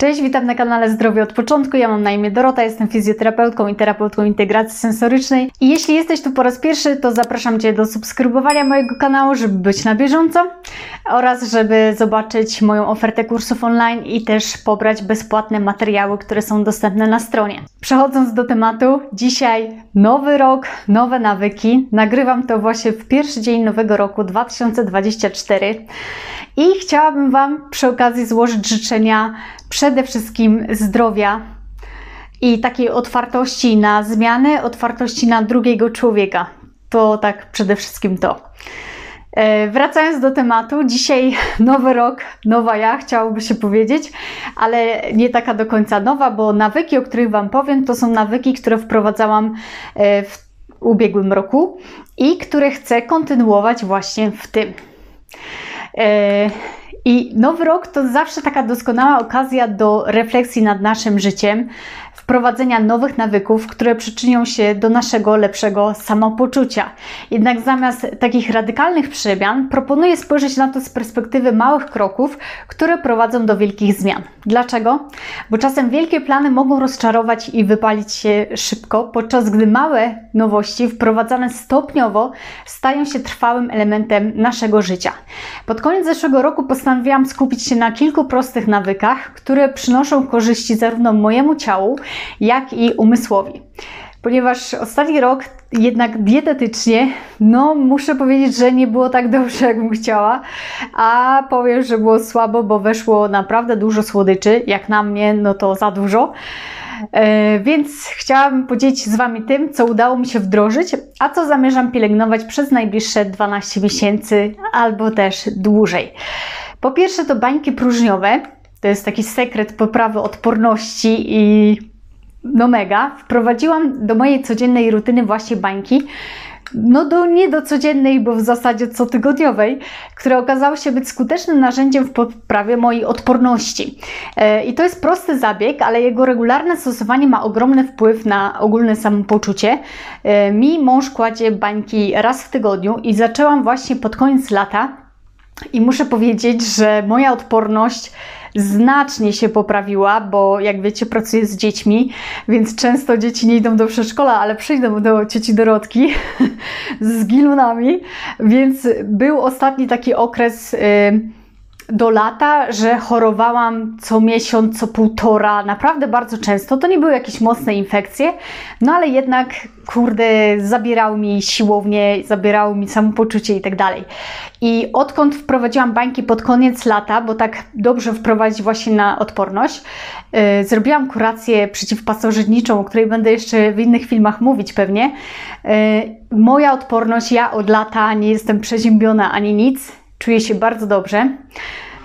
Cześć, witam na kanale Zdrowie od początku. Ja mam na imię Dorota, jestem fizjoterapeutką i terapeutką integracji sensorycznej. I jeśli jesteś tu po raz pierwszy, to zapraszam Cię do subskrybowania mojego kanału, żeby być na bieżąco oraz żeby zobaczyć moją ofertę kursów online i też pobrać bezpłatne materiały, które są dostępne na stronie. Przechodząc do tematu, dzisiaj nowy rok, nowe nawyki. Nagrywam to właśnie w pierwszy dzień nowego roku 2024 i chciałabym Wam przy okazji złożyć życzenia przede wszystkim zdrowia i takiej otwartości na zmiany, otwartości na drugiego człowieka. To tak przede wszystkim to. E, wracając do tematu, dzisiaj nowy rok, nowa ja, chciałoby się powiedzieć, ale nie taka do końca nowa, bo nawyki, o których Wam powiem, to są nawyki, które wprowadzałam e, w ubiegłym roku i które chcę kontynuować właśnie w tym. I nowy rok to zawsze taka doskonała okazja do refleksji nad naszym życiem, wprowadzenia nowych nawyków, które przyczynią się do naszego lepszego samopoczucia. Jednak zamiast takich radykalnych przemian, proponuję spojrzeć na to z perspektywy małych kroków, które prowadzą do wielkich zmian. Dlaczego? Bo czasem wielkie plany mogą rozczarować i wypalić się szybko, podczas gdy małe nowości wprowadzane stopniowo stają się trwałym elementem naszego życia. Pod koniec zeszłego roku postanowiłam skupić się na kilku prostych nawykach, które przynoszą korzyści zarówno mojemu ciału, jak i umysłowi. Ponieważ ostatni rok jednak dietetycznie, no muszę powiedzieć, że nie było tak dobrze, jakbym chciała, a powiem, że było słabo, bo weszło naprawdę dużo słodyczy, jak na mnie, no to za dużo. E, więc chciałabym podzielić się z Wami tym, co udało mi się wdrożyć, a co zamierzam pielęgnować przez najbliższe 12 miesięcy albo też dłużej. Po pierwsze, to bańki próżniowe. To jest taki sekret poprawy odporności i no mega. Wprowadziłam do mojej codziennej rutyny właśnie bańki. No do, nie do codziennej, bo w zasadzie cotygodniowej, które okazało się być skutecznym narzędziem w poprawie mojej odporności. E, I to jest prosty zabieg, ale jego regularne stosowanie ma ogromny wpływ na ogólne samopoczucie. E, mi mąż kładzie bańki raz w tygodniu i zaczęłam właśnie pod koniec lata i muszę powiedzieć, że moja odporność znacznie się poprawiła, bo jak wiecie, pracuję z dziećmi, więc często dzieci nie idą do przedszkola, ale przyjdą do cioci Dorotki z gilunami, więc był ostatni taki okres. Yy, do lata, że chorowałam co miesiąc, co półtora, naprawdę bardzo często. To nie były jakieś mocne infekcje, no ale jednak, kurde, zabierały mi siłownię, zabierały mi samopoczucie i tak dalej. I odkąd wprowadziłam bańki pod koniec lata, bo tak dobrze wprowadzić właśnie na odporność, yy, zrobiłam kurację przeciwpasożytniczą, o której będę jeszcze w innych filmach mówić pewnie. Yy, moja odporność, ja od lata nie jestem przeziębiona ani nic, czuję się bardzo dobrze.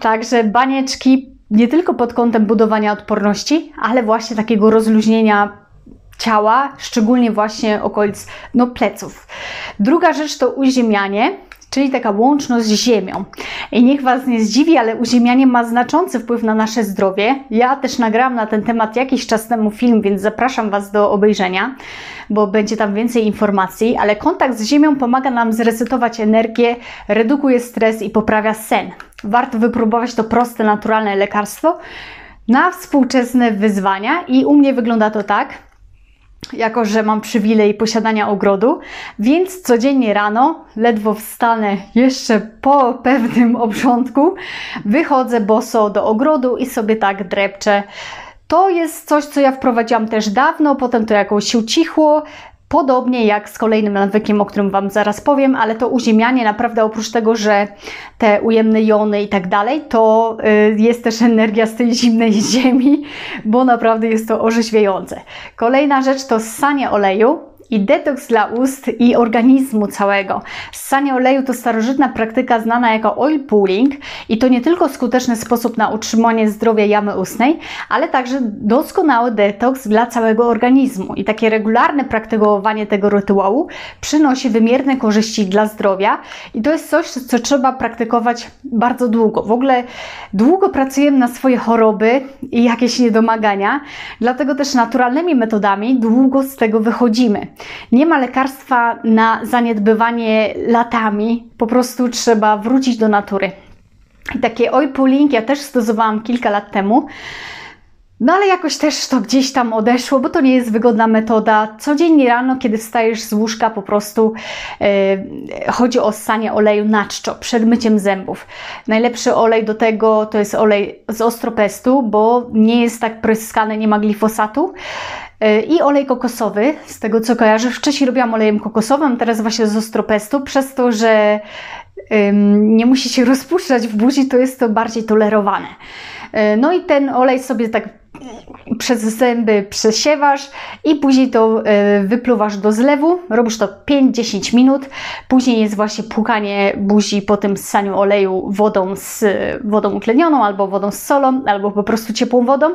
Także banieczki nie tylko pod kątem budowania odporności, ale właśnie takiego rozluźnienia ciała, szczególnie właśnie okolic no, pleców. Druga rzecz to uziemianie czyli taka łączność z Ziemią. I niech Was nie zdziwi, ale uziemianie ma znaczący wpływ na nasze zdrowie. Ja też nagrałam na ten temat jakiś czas temu film, więc zapraszam Was do obejrzenia, bo będzie tam więcej informacji, ale kontakt z Ziemią pomaga nam zresetować energię, redukuje stres i poprawia sen. Warto wypróbować to proste, naturalne lekarstwo na współczesne wyzwania i u mnie wygląda to tak – jako że mam przywilej posiadania ogrodu, więc codziennie rano, ledwo wstanę jeszcze po pewnym obrządku, wychodzę boso do ogrodu i sobie tak drepczę. To jest coś, co ja wprowadziłam też dawno, potem to jakoś się ucichło, Podobnie jak z kolejnym nawykiem, o którym Wam zaraz powiem, ale to uziemianie naprawdę oprócz tego, że te ujemne jony i tak dalej, to y, jest też energia z tej zimnej ziemi, bo naprawdę jest to orzeźwiające. Kolejna rzecz to ssanie oleju i detoks dla ust i organizmu całego. Ssanie oleju to starożytna praktyka znana jako oil pulling i to nie tylko skuteczny sposób na utrzymanie zdrowia jamy ustnej, ale także doskonały detoks dla całego organizmu. I takie regularne praktykowanie tego rytuału przynosi wymierne korzyści dla zdrowia i to jest coś, co trzeba praktykować bardzo długo. W ogóle długo pracujemy na swoje choroby i jakieś niedomagania, dlatego też naturalnymi metodami długo z tego wychodzimy. Nie ma lekarstwa na zaniedbywanie latami, po prostu trzeba wrócić do natury. I takie oj ja też stosowałam kilka lat temu. No ale jakoś też to gdzieś tam odeszło, bo to nie jest wygodna metoda. Codziennie rano, kiedy wstajesz z łóżka, po prostu yy, chodzi o ssanie oleju na czczo przed myciem zębów. Najlepszy olej do tego to jest olej z ostropestu, bo nie jest tak pryskany, nie ma glifosatu. Yy, I olej kokosowy, z tego co kojarzę. Wcześniej robiłam olejem kokosowym, teraz właśnie z ostropestu, przez to, że nie musi się rozpuszczać w buzi, to jest to bardziej tolerowane. E, no i ten olej sobie tak przez zęby przesiewasz i później to e, wypluwasz do zlewu. Robisz to 5-10 minut. Później jest właśnie płukanie buzi po tym ssaniu oleju wodą z wodą utlenioną albo wodą z solą, albo po prostu ciepłą wodą.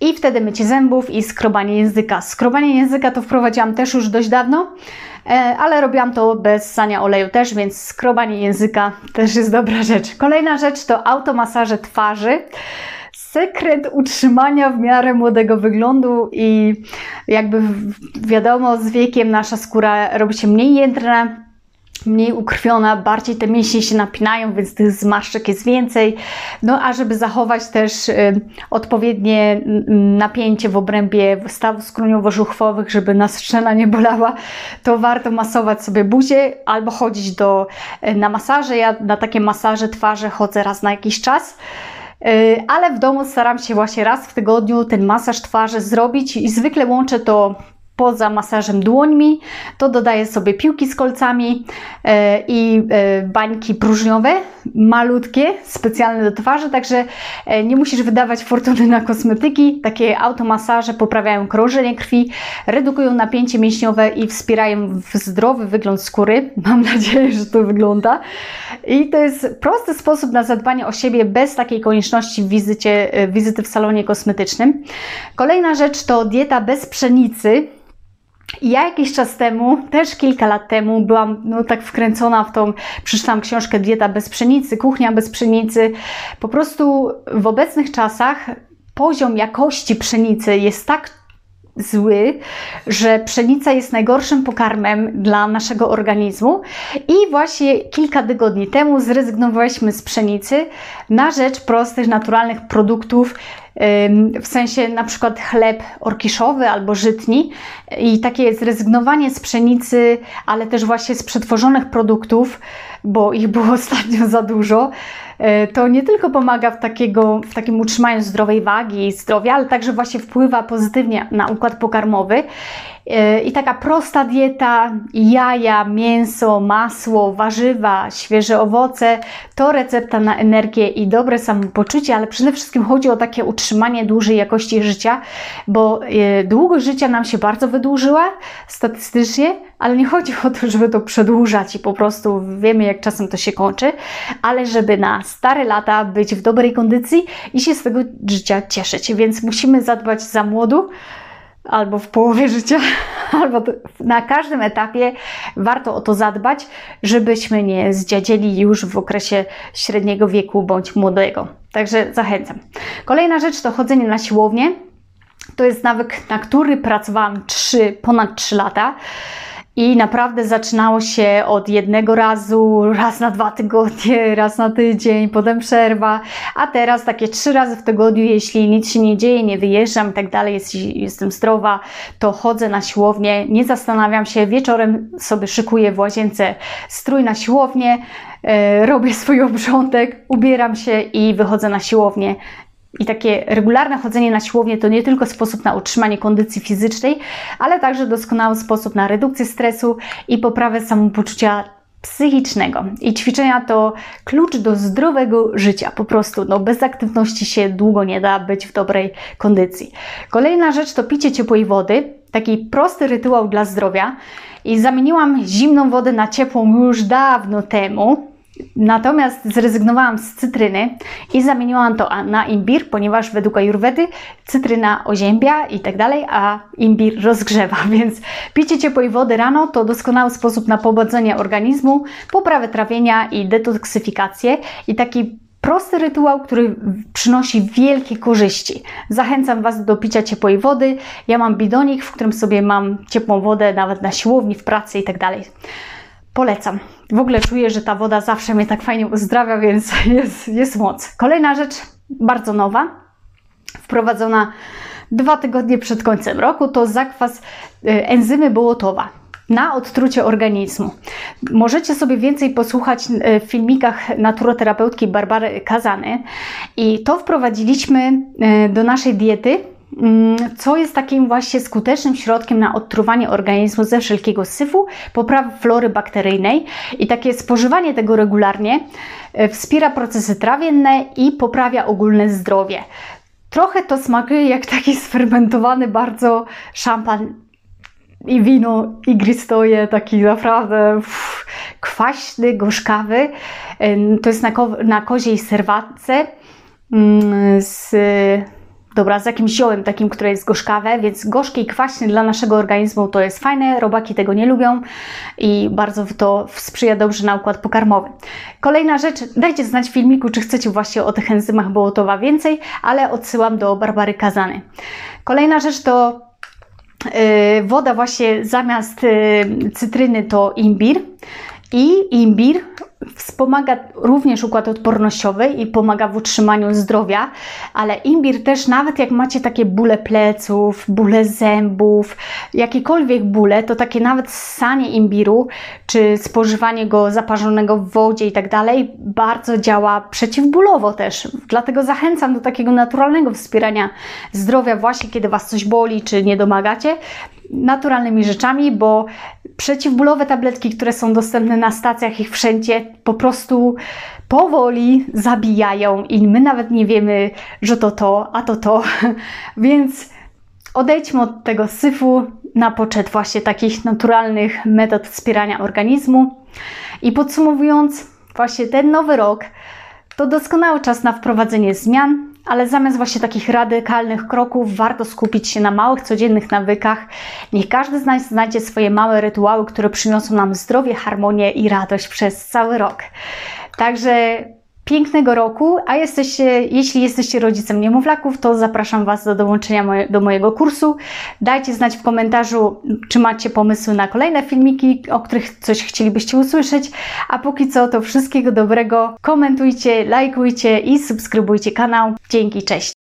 I wtedy mycie zębów i skrobanie języka. Skrobanie języka to wprowadziłam też już dość dawno, e, ale robiłam to bez ssania oleju też, więc skrobanie języka też jest dobra rzecz. Kolejna rzecz to automasaże twarzy sekret utrzymania w miarę młodego wyglądu i jakby wiadomo, z wiekiem nasza skóra robi się mniej jędrna, mniej ukrwiona, bardziej te mięśnie się napinają, więc tych zmarszczek jest więcej. No a żeby zachować też y, odpowiednie napięcie w obrębie stawów skroniowo-żuchwowych, żeby nas szczena nie bolała, to warto masować sobie buzię albo chodzić do, y, na masaże. Ja na takie masaże twarzy chodzę raz na jakiś czas. Y, ale w domu staram się właśnie raz w tygodniu ten masaż twarzy zrobić i zwykle łączę to poza masażem dłońmi, to dodaję sobie piłki z kolcami e, i e, bańki próżniowe, malutkie, specjalne do twarzy, także e, nie musisz wydawać fortuny na kosmetyki. Takie automasaże poprawiają krążenie krwi, redukują napięcie mięśniowe i wspierają zdrowy wygląd skóry. Mam nadzieję, że to wygląda. I to jest prosty sposób na zadbanie o siebie bez takiej konieczności wizycie, wizyty w salonie kosmetycznym. Kolejna rzecz to dieta bez pszenicy. Ja jakiś czas temu, też kilka lat temu, byłam no, tak wkręcona w tą, przeczytałam książkę Dieta bez pszenicy, Kuchnia bez pszenicy. Po prostu w obecnych czasach poziom jakości pszenicy jest tak zły, że pszenica jest najgorszym pokarmem dla naszego organizmu. I właśnie kilka tygodni temu zrezygnowaliśmy z pszenicy na rzecz prostych, naturalnych produktów, w sensie na przykład chleb orkiszowy albo żytni. I takie zrezygnowanie z pszenicy, ale też właśnie z przetworzonych produktów, bo ich było ostatnio za dużo, to nie tylko pomaga w, takiego, w takim utrzymaniu zdrowej wagi i zdrowia, ale także właśnie wpływa pozytywnie na układ pokarmowy. E, I taka prosta dieta, jaja, mięso, masło, warzywa, świeże owoce to recepta na energię i dobre samopoczucie, ale przede wszystkim chodzi o takie utrzymanie dłużej jakości życia, bo e, długość życia nam się bardzo wydłużyła statystycznie, ale nie chodzi o to, żeby to przedłużać i po prostu wiemy, jak czasem to się kończy, ale żeby na stare lata być w dobrej kondycji i się z tego życia cieszyć. Więc musimy zadbać za młodu albo w połowie życia, albo na każdym etapie warto o to zadbać, żebyśmy nie zdziadzieli już w okresie średniego wieku bądź młodego. Także zachęcam. Kolejna rzecz to chodzenie na siłownię. To jest nawyk, na który pracowałam 3, ponad 3 lata. I naprawdę zaczynało się od jednego razu, raz na dwa tygodnie, raz na tydzień, potem przerwa, a teraz takie trzy razy w tygodniu, jeśli nic się nie dzieje, nie wyjeżdżam i tak dalej, jestem zdrowa, to chodzę na siłownię, nie zastanawiam się, wieczorem sobie szykuję w łazience strój na siłownię, e, robię swój obrządek, ubieram się i wychodzę na siłownię i takie regularne chodzenie na siłownię to nie tylko sposób na utrzymanie kondycji fizycznej, ale także doskonały sposób na redukcję stresu i poprawę samopoczucia psychicznego. I ćwiczenia to klucz do zdrowego życia. Po prostu no, bez aktywności się długo nie da być w dobrej kondycji. Kolejna rzecz to picie ciepłej wody. Taki prosty rytuał dla zdrowia. I zamieniłam zimną wodę na ciepłą już dawno temu. Natomiast zrezygnowałam z cytryny i zamieniłam to na imbir, ponieważ według ajurwedy cytryna oziębia i tak dalej, a imbir rozgrzewa, więc picie ciepłej wody rano to doskonały sposób na pobudzenie organizmu, poprawę trawienia i detoksyfikację i taki prosty rytuał, który przynosi wielkie korzyści. Zachęcam Was do picia ciepłej wody. Ja mam bidonik, w którym sobie mam ciepłą wodę nawet na siłowni, w pracy i tak dalej. Polecam. W ogóle czuję, że ta woda zawsze mnie tak fajnie uzdrawia, więc jest, jest moc. Kolejna rzecz, bardzo nowa. wprowadzona dwa tygodnie przed końcem roku, to zakwas e, enzymy bołotowa na odtrucie organizmu. Możecie sobie więcej posłuchać e, w filmikach naturoterapeutki Barbary Kazany i to wprowadziliśmy e, do naszej diety co jest takim właśnie skutecznym środkiem na odtruwanie organizmu ze wszelkiego syfu, poprawy flory bakteryjnej i takie spożywanie tego regularnie wspiera procesy trawienne i poprawia ogólne zdrowie. Trochę to smakuje jak taki sfermentowany bardzo szampan i wino igristoje, taki naprawdę uff, kwaśny, gorzkawy. To jest na, ko na koziej serwatce mm, z Dobra, z jakimś ziołem takim, które jest gorzkawe, więc gorzki i kwaśny dla naszego organizmu to jest fajne, robaki tego nie lubią i bardzo to sprzyja dobrze na układ pokarmowy. Kolejna rzecz, dajcie znać w filmiku, czy chcecie właśnie o tych enzymach Bołotowa więcej, ale odsyłam do Barbary Kazany. Kolejna rzecz to yy, woda właśnie zamiast yy, cytryny to imbir i imbir Wspomaga również układ odpornościowy i pomaga w utrzymaniu zdrowia, ale imbir też, nawet jak macie takie bóle pleców, bóle zębów, jakiekolwiek bóle, to takie nawet ssanie imbiru, czy spożywanie go zaparzonego w wodzie i tak dalej, bardzo działa przeciwbólowo też. Dlatego zachęcam do takiego naturalnego wspierania zdrowia, właśnie kiedy Was coś boli, czy nie domagacie naturalnymi rzeczami, bo przeciwbólowe tabletki, które są dostępne na stacjach, ich wszędzie po prostu powoli zabijają i my nawet nie wiemy, że to to, a to to. Więc odejdźmy od tego syfu na poczet właśnie takich naturalnych metod wspierania organizmu. I podsumowując, właśnie ten nowy rok to doskonały czas na wprowadzenie zmian, ale zamiast właśnie takich radykalnych kroków, warto skupić się na małych, codziennych nawykach. Niech każdy z nas znajdzie swoje małe rytuały, które przyniosą nam zdrowie, harmonię i radość przez cały rok. Także pięknego roku, a jesteście, jeśli jesteście rodzicem niemowlaków, to zapraszam Was do dołączenia do mojego kursu. Dajcie znać w komentarzu, czy macie pomysły na kolejne filmiki, o których coś chcielibyście usłyszeć, a póki co to wszystkiego dobrego, komentujcie, lajkujcie i subskrybujcie kanał. Dzięki, cześć!